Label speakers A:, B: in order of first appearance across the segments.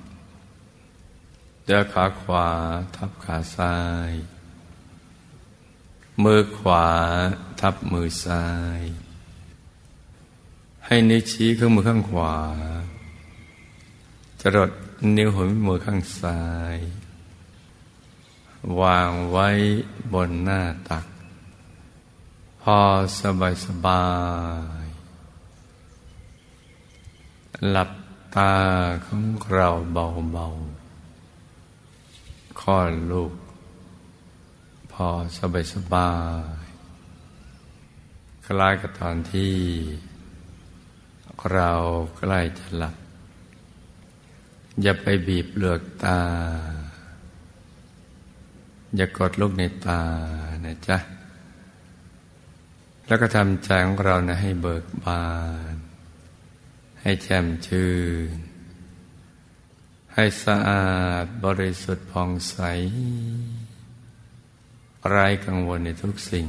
A: ิ เดือขาขวาทับขาซ้าย มือขวาทับมือซ้าย ให้นิ้วชี้ข้างมือข้างขวาจรดนิ้วหัวมือข้างซ้าย วางไว้บนหน้าตัก พอสบายสบาย หลับตาของเราเบาๆ คลอดลูก พอสบายสบายคล้ายกับตอนที่เราใกล้จะหลับ อย่าไปบีบเปลือกตา อย่ากดลูกในตานะจ๊ะ แล้วก็ทำใจของเรานะให้เบิกบาน ให้แจ่มชื่น ให้สะอาดบริสุทธิ์ผ่องใสไร้กังวลในทุกสิ่ง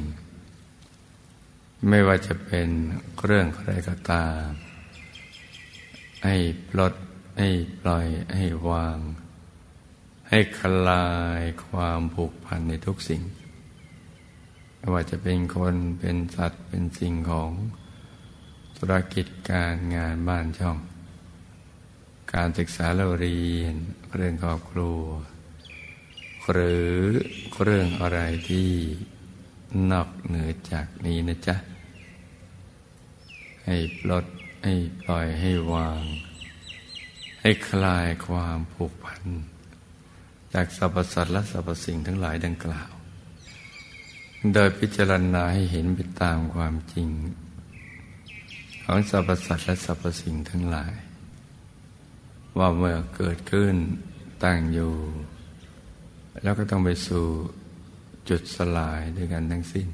A: ไม่ว่าจะเป็นเรื่องอะไรก็ตาม ให้ปลดให้ปล่อยให้วาง ให้คลายความผูกพันในทุกสิ่ง ไม่ว่าจะเป็นคนเป็นสัตว์เป็นสิ่งของธุรกิจการงานบ้านช่อง การศึกษาเราเรียนเรื่องครอบครัว หรือเรื่องอะไรที่นอกเหนือจากนี้นะจ๊ะ ให้ปลดให้ปล่อยให้วาง ให้คลายความผูกพัน จากสรรพสัตว์และสรรพสิ่งทั้งหลายดังกล่าว โดยพิจารณาให้เห็นไปตามความจริง ของสรรพสัตว์และสรรพสิ่งทั้งหลาย ว่าเมื่อเกิดขึ้นตั้งอยู่ แล้วก็ต้องไปสู่จุดสลายด้วยกันทั้งสิ้น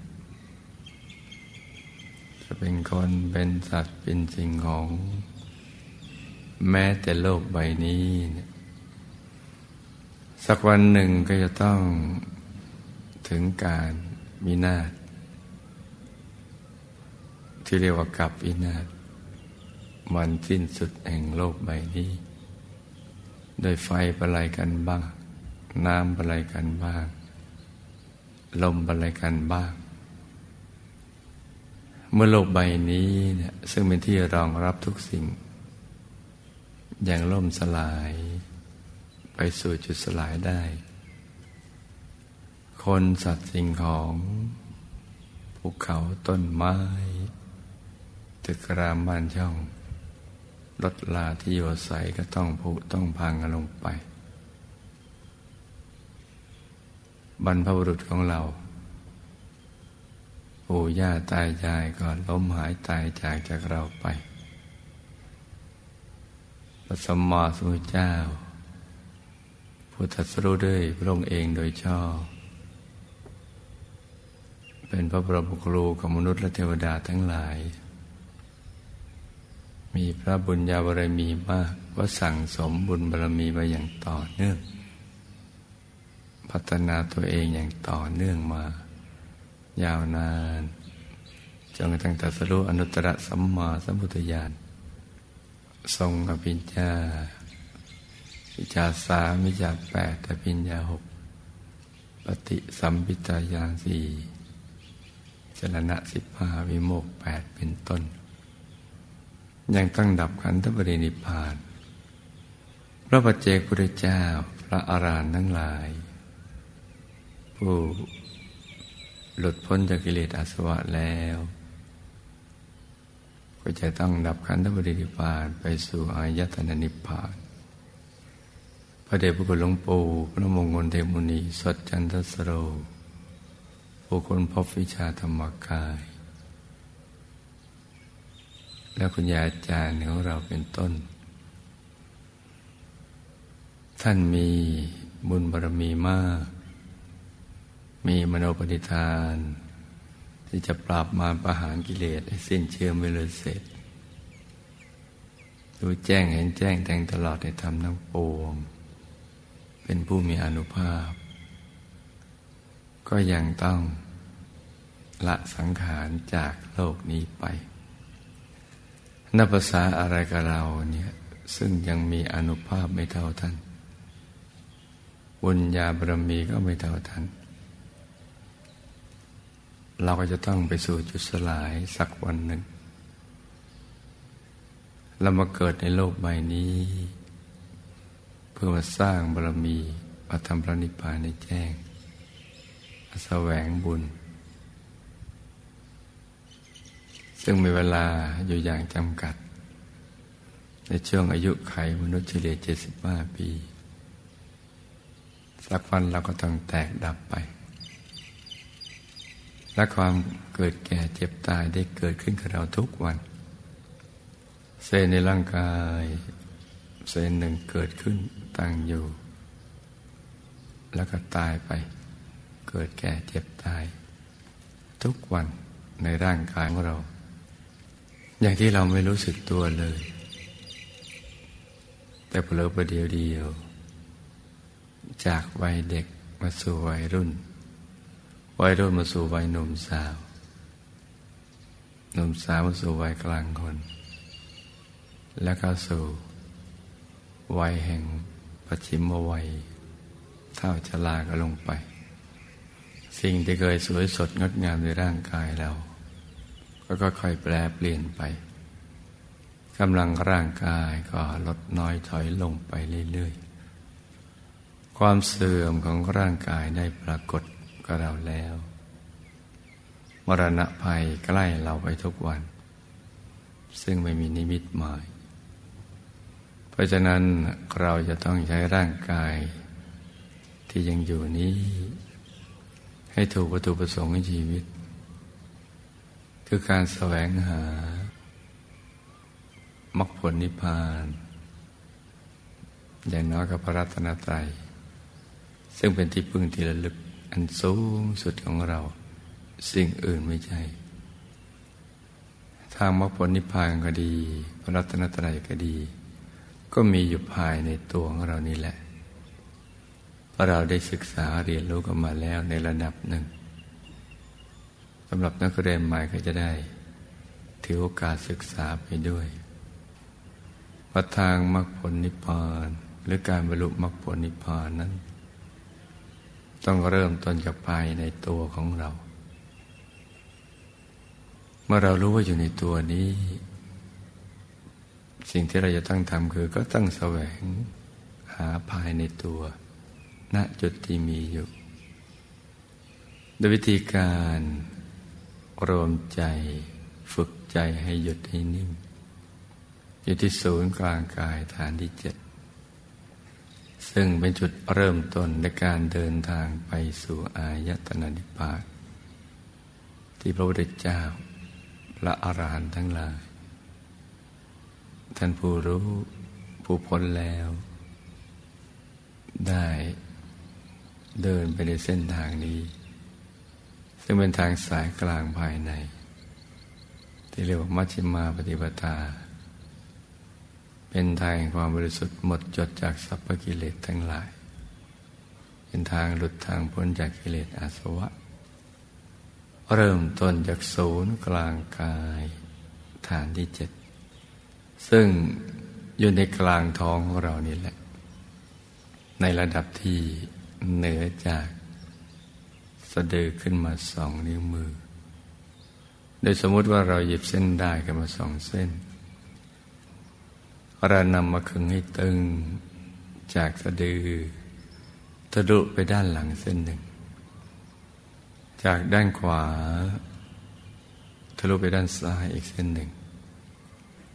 A: จะเป็นคนเป็นสัตว์เป็นสิ่งของ แม้แต่โลกใบนี้ สักวันหนึ่งก็จะต้องถึงการมีนาศที่เรียกว่ากับวินาศมันสิ้นสุดแห่งโลกใบนี้ โดยไฟประไลกันบ้าง น้ำประไลกันบ้าง ลมประไลกันบ้าง เมื่อโลกใบนี้เนี่ยซึ่งเป็นที่รองรับทุกสิ่ง อย่างล่มสลาย ไปสู่จุดสลายได้ คนสัตว์สิ่งของภูเขาต้นไม้ ตึกรามบ้านช่อง รถลาที่อยู่อาศัยก็ต้องผุต้องพังกันลงไป บรรพบุรุษของเรา ปู่ย่าตายายก็ล้มหายตายจากจากเราไป พระสมมาสมุทเจ้า ผู้ตัดสรู้ด้วยพระองค์เองโดยชอบ เป็นพระบรมครูของมนุษย์และเทวดาทั้งหลาย มีพระบุญญาบารมีมากก็สั่งสมบุญบารมีมาอย่างต่อเนื่อง พัฒนาตัวเองอย่างต่อเนื่องมา ยาวนานจนกระทั่งตรัสรู้อนุตตรสัมมาสัมพุทธญาณทรงอภิญญาวิจาสามิจาแปดอภิญญาหกปฏิสัมพิตายานสี่จรณะสิบห้าวิโมกแปดเป็นต้น ยังตั้งดับขันธปรินิพาน พระปัจเจกพุทธเจ้าพระอารหันต์ทั้งหลาย ผู้หลุดพ้นจากกิเลสอาสวะแล้ว ก็จะต้องดับขันธปรินิพานไปสู่อายตนะนิพพาน พระเดชพระคุณหลวงปู่พระมงคลเทมุนีสดจันทสโรผู้คนพบวิชาธรรมกาย แล้วคุณยาอาจารย์ของเราเป็นต้น ท่านมีบุญบารมีมาก มีมโนปณิธาน ที่จะปราบมารประหารกิเลสให้สิ้นเชื่อมไปเลยเสร็จรู้แจ้งเห็นแจ้งแทงตลอดในธรรมทั้งปวง เป็นผู้มีอนุภาพ ก็ยังต้องละสังขารจากโลกนี้ไป นับภาษาอะไรกับเราเนี่ยซึ่งยังมีอนุภาพไม่เท่าท่าน บุญญาบารมีก็ไม่เท่าท่าน เราก็จะต้องไปสู่จุดสลายสักวันหนึ่ง เรามาเกิดในโลกใบนี้ เพื่อมาสร้างบารมีมาทำพระนิพพานในแจ้งแสวงบุญ ซึ่งมีเวลาอยู่อย่างจำกัด ในช่วงอายุไขมนุษย์เฉลี่ย75 ปี สักวันเราก็ต้องแตกดับไป และความเกิดแก่เจ็บตายได้เกิดขึ้นกับเราทุกวัน เซลล์ในร่างกายเซลล์หนึ่งเกิดขึ้นตั้งอยู่ แล้วก็ตายไป เกิดแก่เจ็บตาย ทุกวันในร่างกายของเรา อย่างที่เราไม่รู้สึกตัวเลย แต่เพลอประเดียวเดียว จากวัยเด็กมาสู่วัยรุ่น วัยรุ่นมาสู่วัยหนุ่มสาว หนุ่มสาวมาสู่วัยกลางคน แล้วก็สู่ วัยแห่งปัจฉิมวัย เท่าชลาก็ลงไป สิ่งที่เคยสวยสดงดงามในร่างกายเรา ก็ค่อยแปลเปลี่ยนไปกำลังร่างกายก็ลดน้อยถอยลงไปเรื่อยๆ ความเสื่อมของร่างกายได้ปรากฏกับเราแล้ว มรณะภัยใกล้เราไปทุกวัน ซึ่งไม่มีนิมิตหมาย เพราะฉะนั้นเราจะต้องใช้ร่างกาย ที่ยังอยู่นี้ ให้ถูกประตูประสงค์ในชีวิต คือการแสวงหามรรคผลนิพพาน อย่างน้อยกับพระรัตนตรัย ซึ่งเป็นที่พึ่งที่ระลึกอันสูงสุดของเรา สิ่งอื่นไม่ใช่ ทางมรรคผลนิพพานก็ดี พระรัตนตรัยก็ดี ก็มีอยู่ภายในตัวของเรานี่แหละ เพราะเราได้ศึกษาเรียนรู้กันมาแล้วในระดับหนึ่ง สำหรับนักเรียนใหม่ก็จะได้ ถือโอกาสศึกษาไปด้วยว่าทางมรรคผลนิพพานหรือการบรรลุมรรคผลนิพพานนั้น ต้องเริ่มต้นจากภายในตัวของเรา เมื่อเรารู้ว่าอยู่ในตัวนี้ สิ่งที่เราจะต้องทำคือก็ต้องแสวงหาภายในตัว ณจุดที่มีอยู่ โดยวิธีการ รวมใจ ฝึกใจให้หยุดให้นิ่ง อยู่ที่ศูนย์กลางกายฐานที่เจ็ดซึ่งเป็นจุดเริ่มต้นในการเดินทางไปสู่อายตนะนิพพานที่พระพุทธเจ้า พระอรหันต์ทั้งหลาย ท่านผู้รู้ผู้พ้นแล้ว ได้เดินไปในเส้นทางนี้ ซึ่งเป็นทางสายกลางภายใน ที่เรียกว่ามัชฌิมาปฏิปทา เป็นทางความบริสุทธิ์หมดจดจากสัพพกิเลสทั้งหลาย เป็นทางหลุดทางพ้นจากกิเลสอาสวะ เริ่มต้นจากศูนย์กลางกายฐานที่เจ็ดซึ่งอยู่ในกลางท้องของเรานี่แหละ ในระดับที่เหนือจาก สะดือขึ้นมาสองนิ้วมือ โดยสมมติว่าเราหยิบเส้นได้กันมาสองเส้นเรานำมาขึงให้ตึงจากสะดือทะลุไปด้านหลังเส้นหนึ่ง จากด้านขวา ทะลุไปด้านซ้ายอีกเส้นหนึ่ง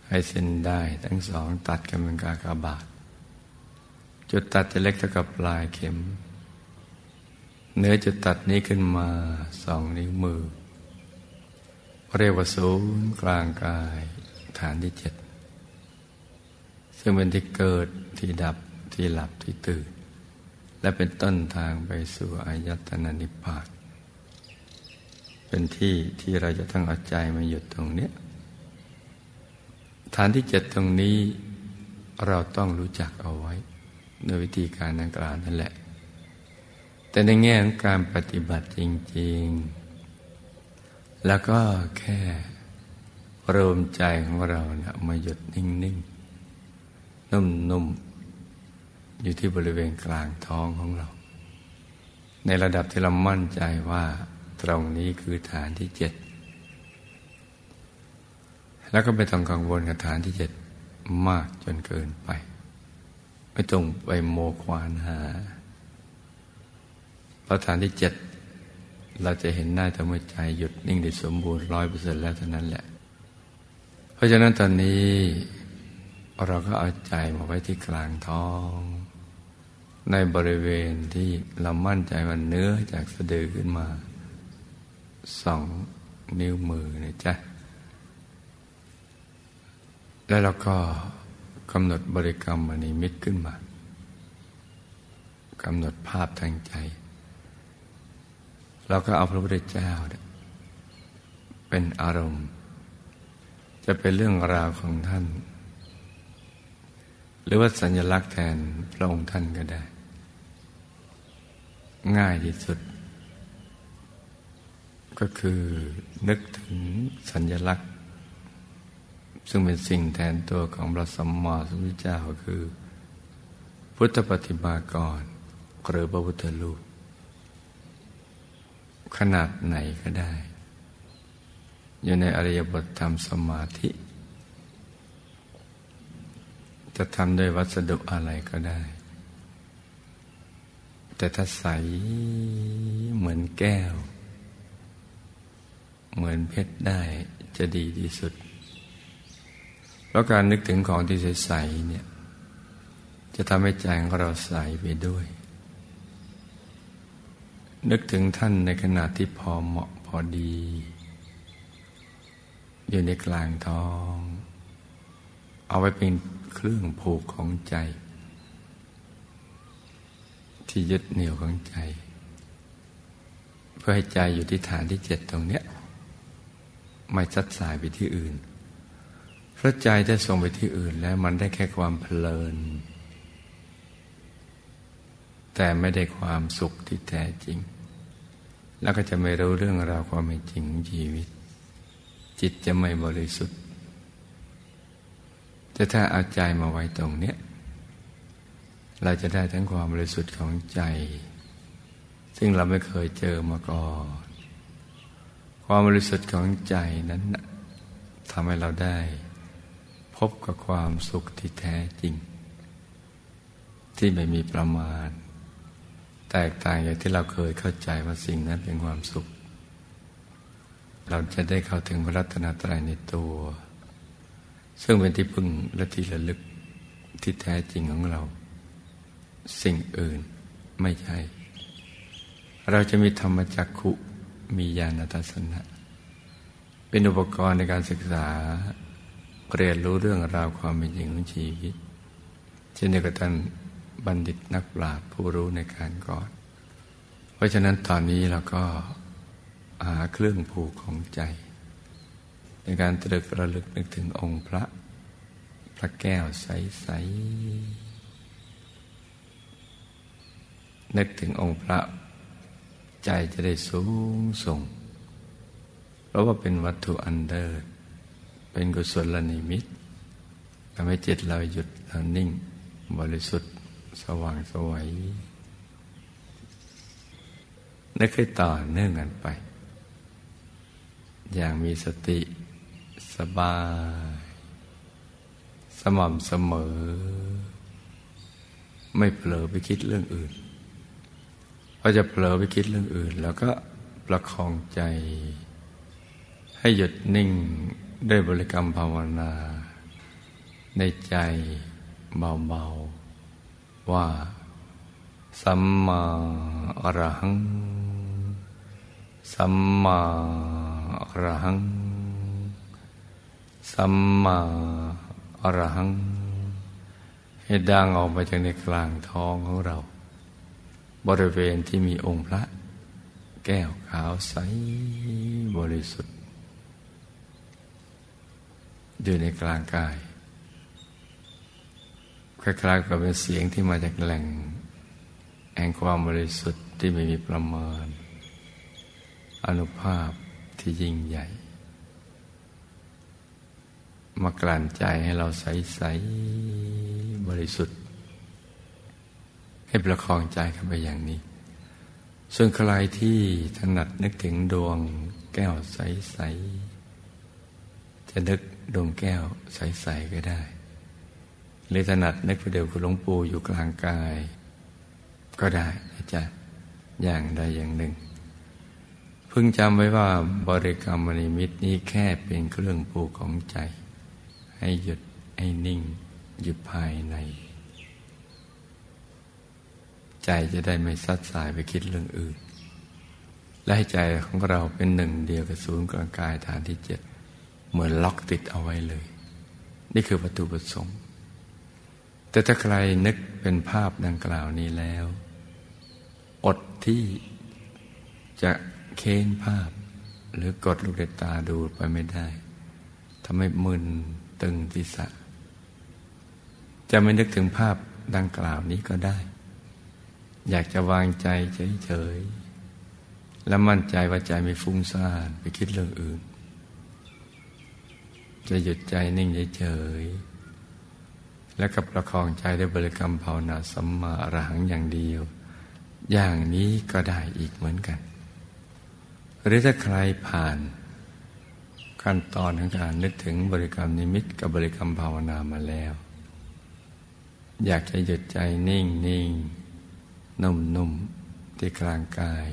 A: ให้เส้นได้ทั้งสองตัดกันเป็นกากบาท จุดตัดจะเล็กเท่ากับปลายเข็ม เนื้อจุดตัดนี้ขึ้นมาสองนิ้วมือ เรียกว่าศูนย์กลางกายฐานที่เจ็ดซึ่งเป็นที่เกิดที่ดับที่หลับที่ตื่น และเป็นต้นทางไปสู่อายตนะนิพพานเป็นที่ที่เราจะต้องเอาใจมาหยุดตรงนี้ฐานที่เจ็ดตรงนี้เราต้องรู้จักเอาไว้ โดยวิธีการดังกล่าวนั่นแหละ แต่ในแง่ของการปฏิบัติจริง ๆ แล้วก็แค่รวมใจของเรานะมาหยุดนิ่งๆ นุ่มๆ อยู่ที่บริเวณกลางท้องของเรา ในระดับที่เรามั่นใจว่าตรงนี้คือฐานที่เจ็ด แล้วก็ไม่ต้องกังวลกับฐานที่เจ็ดมากจนเกินไป ไม่ต้องไปโมควานหา เพราะฐานที่เจ็ดเราจะเห็นได้แต่เมื่อใจหยุดนิ่งได้สมบูรณ์ร้อยเปอร์เซ็นต์แล้วเท่านั้นแหละ เพราะฉะนั้นตอนนี้เราก็เอาใจมาไว้ที่กลางท้อง ในบริเวณที่เรามั่นใจว่าเนื้อจากสะดือขึ้นมาสองนิ้วมือนะจ๊ะ แล้วเราก็กำหนดบริกรรมมณีมิตรขึ้นมากำหนดภาพทางใจ เราก็เอาพระพุทธเจ้า เป็นอารมณ์ จะเป็นเรื่องราวของท่าน หรือว่าสัญลักษณ์แทนพระองค์ท่านก็ได้ ง่ายที่สุด ก็คือนึกถึงสัญลักษณ์ ซึ่งเป็นสิ่งแทนตัวของพระสัมมาสัมพุทธเจ้าคือ พุทธปฏิมากรหรือพระพุทธรูป ขนาดไหนก็ได้ อยู่ในอริยบทธรรมสมาธิ จะทำด้วยวัสดุอะไรก็ได้ แต่ถ้าใสเหมือนแก้ว เหมือนเพชรได้จะดีที่สุด เพราะการนึกถึงของที่ใสๆเนี่ย จะทำให้ใจของเราใสไปด้วย นึกถึงท่านในขณะที่พอเหมาะพอดี อยู่ในกลางท้อง เอาไว้เป็นเครื่องผูกของใจ ที่ยึดเหนี่ยวของใจ เพื่อให้ใจอยู่ที่ฐานที่เจ็ดตรงเนี้ย ไม่ซัดสายไปที่อื่น เพราะใจจะส่งไปที่อื่นแล้วมันได้แค่ความเพลิน แต่ไม่ได้ความสุขที่แท้จริง แล้วก็จะไม่รู้เรื่องราวความเป็นจริงของชีวิต จิตจะไม่บริสุทธิ์ แต่ถ้าเอาใจมาไว้ตรงเนี้ยเราจะได้ทั้งความบริสุทธิ์ของใจ ซึ่งเราไม่เคยเจอมาก่อน ความบริสุทธิ์ของใจนั้นทำให้เราได้ พบกับความสุขที่แท้จริง ที่ไม่มีประมาณ แตกต่างจากที่เราเคยเข้าใจว่าสิ่งนั้นเป็นความสุข เราจะได้เข้าถึงพระรัตนตรัยในตัว ซึ่งเป็นที่พึ่งและที่ระลึกที่แท้จริงของเรา สิ่งอื่นไม่ใช่ เราจะมีธรรมจักขุมีญาณทัศนะ เป็นอุปกรณ์ในการศึกษา เรียนรู้เรื่องราวความเป็นจริงของชีวิต เช่นเดียวกับท่าน บัณฑิตนักปราชญ์ผู้รู้ในการก่อน เพราะฉะนั้นตอนนี้เราก็หาเครื่องผูกของใจ ในการตรึกระลึกนึกถึงองค์พระ พระแก้วใส ๆ นึกถึงองค์พระใจจะได้สูงส่ง เพราะว่าเป็นวัตถุอันเดอร์เป็นกุศลนิมิตทำให้จิตเราหยุดเรานิ่ง บริสุทธิ์ สว่างสวัยนึกให้ต่อเนื่องกันไป อย่างมีสติสบาย สม่ำเสมอ ไม่เผลอไปคิดเรื่องอื่นพอจะเผลอไปคิดเรื่องอื่น แล้วก็ประคองใจ ให้หยุดนิ่งด้วยบริกรรมภาวนา ในใจเบาๆ ว่า สัมมาอรหัง สัมมาอรหัง สัมมาอรหัง ให้ดังออกมาจากในกลางท้องของเรา บริเวณที่มีองค์พระ แก้วขาวใสบริสุทธิ์อยู่ในกลางกาย คล้ายๆกับเป็นเสียงที่มาจากแหล่งแห่งความบริสุทธิ์ที่ไม่มีประมาณอนุภาพที่ยิ่งใหญ่ มากลั่นใจให้เราใส ๆ บริสุทธิ์ ให้ประคองใจกันไปอย่างนี้ ส่วนใครที่ถนัดนึกถึงดวงแก้วใส ๆ จะนึกดวงแก้วใส ๆ ก็ได้ หรือถนัดนึกไปเดียวคุณหลวงปู่อยู่กลางกาย ก็ได้นะจ๊ะอย่างใดอย่างหนึ่งพึงจำไว้ว่าบริกรรมนิมิตนี้แค่เป็นเครื่องปูของใจ ให้หยุดให้นิ่ง หยุดภายใน ใจจะได้ไม่ซัดสายไปคิดเรื่องอื่น และให้ใจของเราเป็นหนึ่งเดียวกับศูนย์กลางกายฐานที่เจ็ดเหมือนล็อกติดเอาไว้เลย นี่คือประตูประสงค์ แต่ถ้าใครนึกเป็นภาพดังกล่าวนี้แล้ว อดที่จะเค้นภาพ หรือกดลูกเดตาดูไปไม่ได้ทำให้มึนตึงทิศะจะไม่นึกถึงภาพดังกล่าวนี้ก็ได้ อยากจะวางใจเฉยๆ และมั่นใจว่าใจไม่ฟุ้งซ่านไปคิดเรื่องอื่น จะหยุดใจนิ่งเฉยๆ และกับประคองใจด้วยบริกรรมภาวนาสัมมาอรหังอย่างเดียว อย่างนี้ก็ได้อีกเหมือนกัน หรือถ้าใครผ่านขั้นตอนของการนึกถึงบริกรรมนิมิตกับบริกรรมภาวนามาแล้ว อยากจะหยุดใจนิ่งนิ่งนุ่มนุ่มที่กลางกาย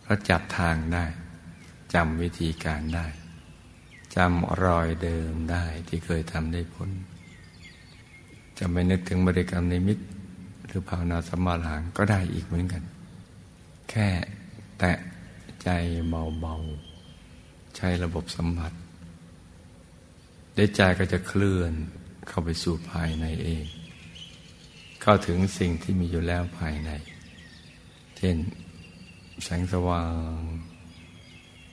A: เพราะจับทางได้จำวิธีการได้จำรอยเดิมได้ที่เคยทำได้ผล จะไม่นึกถึงบริกรรมในมิตร หรือภาวนาสมาหลางก็ได้อีกเหมือนกัน แค่แตะใจเบาๆ ใช้ระบบสัมผัสได้ใจก็จะเคลื่อนเข้าไปสู่ภายในเอง เข้าถึงสิ่งที่มีอยู่แล้วภายใน เช่น แสงสว่าง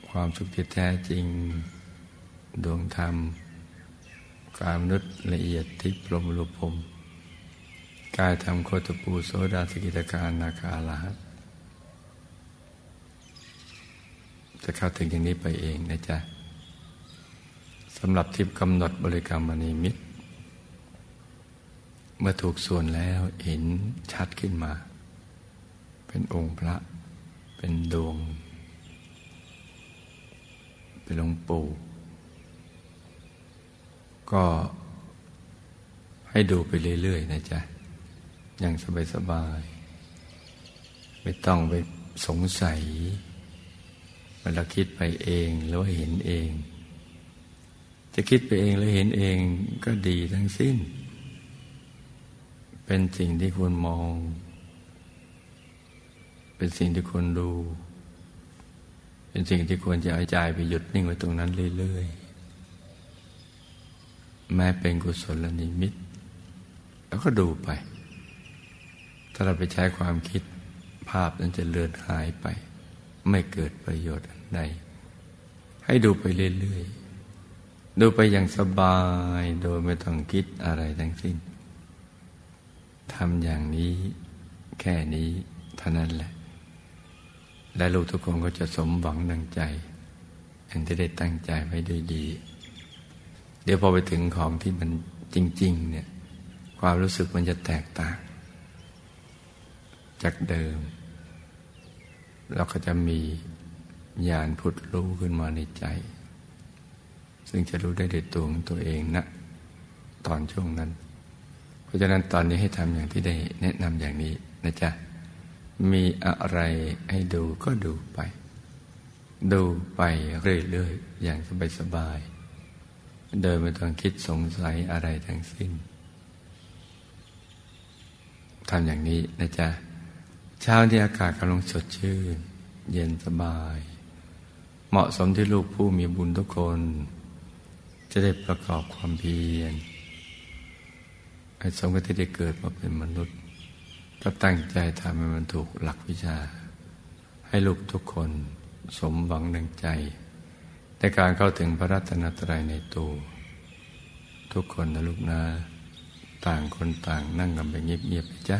A: ความสุขที่แท้จริง ดวงธรรม กามนุษย์ละเอียดทิพรมรูปมกายธรรมโคตปูโสดาสกิตการนาคาลาจะเข้าถึงอย่างนี้ไปเองนะจ๊ะสำหรับทิพกำหนดบริกรรมนิมิตเมื่อถูกส่วนแล้วเห็นชัดขึ้นมา เป็นองค์พระ เป็นดวง เป็นหลวงปู่ ก็ให้ดูไปเรื่อยๆนะจ๊ะ อย่างสบายๆ ไม่ต้องไปสงสัยเวลาคิดไปเองหรือเห็นเอง จะคิดไปเองหรือเห็นเองก็ดีทั้งสิ้น เป็นสิ่งที่ควรมอง เป็นสิ่งที่ควรดู เป็นสิ่งที่ควรจะเอาใจไปหยุดนิ่งไว้ตรงนั้นเรื่อยๆ แม้เป็นกุศลนิมิต แล้วก็ดูไป ถ้าเราไปใช้ความคิดภาพนั้นจะเลือนหายไป ไม่เกิดประโยชน์ใด ให้ดูไปเรื่อยๆ ดูไปอย่างสบายโดยไม่ต้องคิดอะไรทั้งสิ้นทำอย่างนี้แค่นี้เท่านั้นแหละ และลูกทุกคนก็จะสมหวังดังใจอย่างที่ได้ตั้งใจไว้ด้วยดี เดี๋ยวพอไปถึงของที่มันจริง ๆ เนี่ย ความรู้สึกมันจะแตกต่าง จากเดิม เราก็จะมีญาณพุทธรู้ขึ้นมาในใจ ซึ่งจะรู้ได้ด้วยตัวของตัวเองนะ ตอนช่วงนั้น เพราะฉะนั้นตอนนี้ให้ทำอย่างที่ได้แนะนำอย่างนี้นะจ๊ะ มีอะไรให้ดูก็ดูไป ดูไปเรื่อยๆ อย่างสบายๆ โดยไม่ต้องคิดสงสัยอะไรทั้งสิ้นทำอย่างนี้นะจ๊ะ เช้าที่อากาศกำลังสดชื่น เย็นสบาย เหมาะสมที่ลูกผู้มีบุญทุกคน จะได้ประกอบความเพียรให้สมกับที่ได้เกิดมาเป็นมนุษย์ ก็ตั้งใจทำให้มันถูกหลักวิชา ให้ลูกทุกคนสมหวังดังใจ ในการเข้าถึงพระรัตนตรัยในตัวทุกคนนะลูกนะ ต่างคนต่างนั่งกันไปเงียบๆไปจ้ะ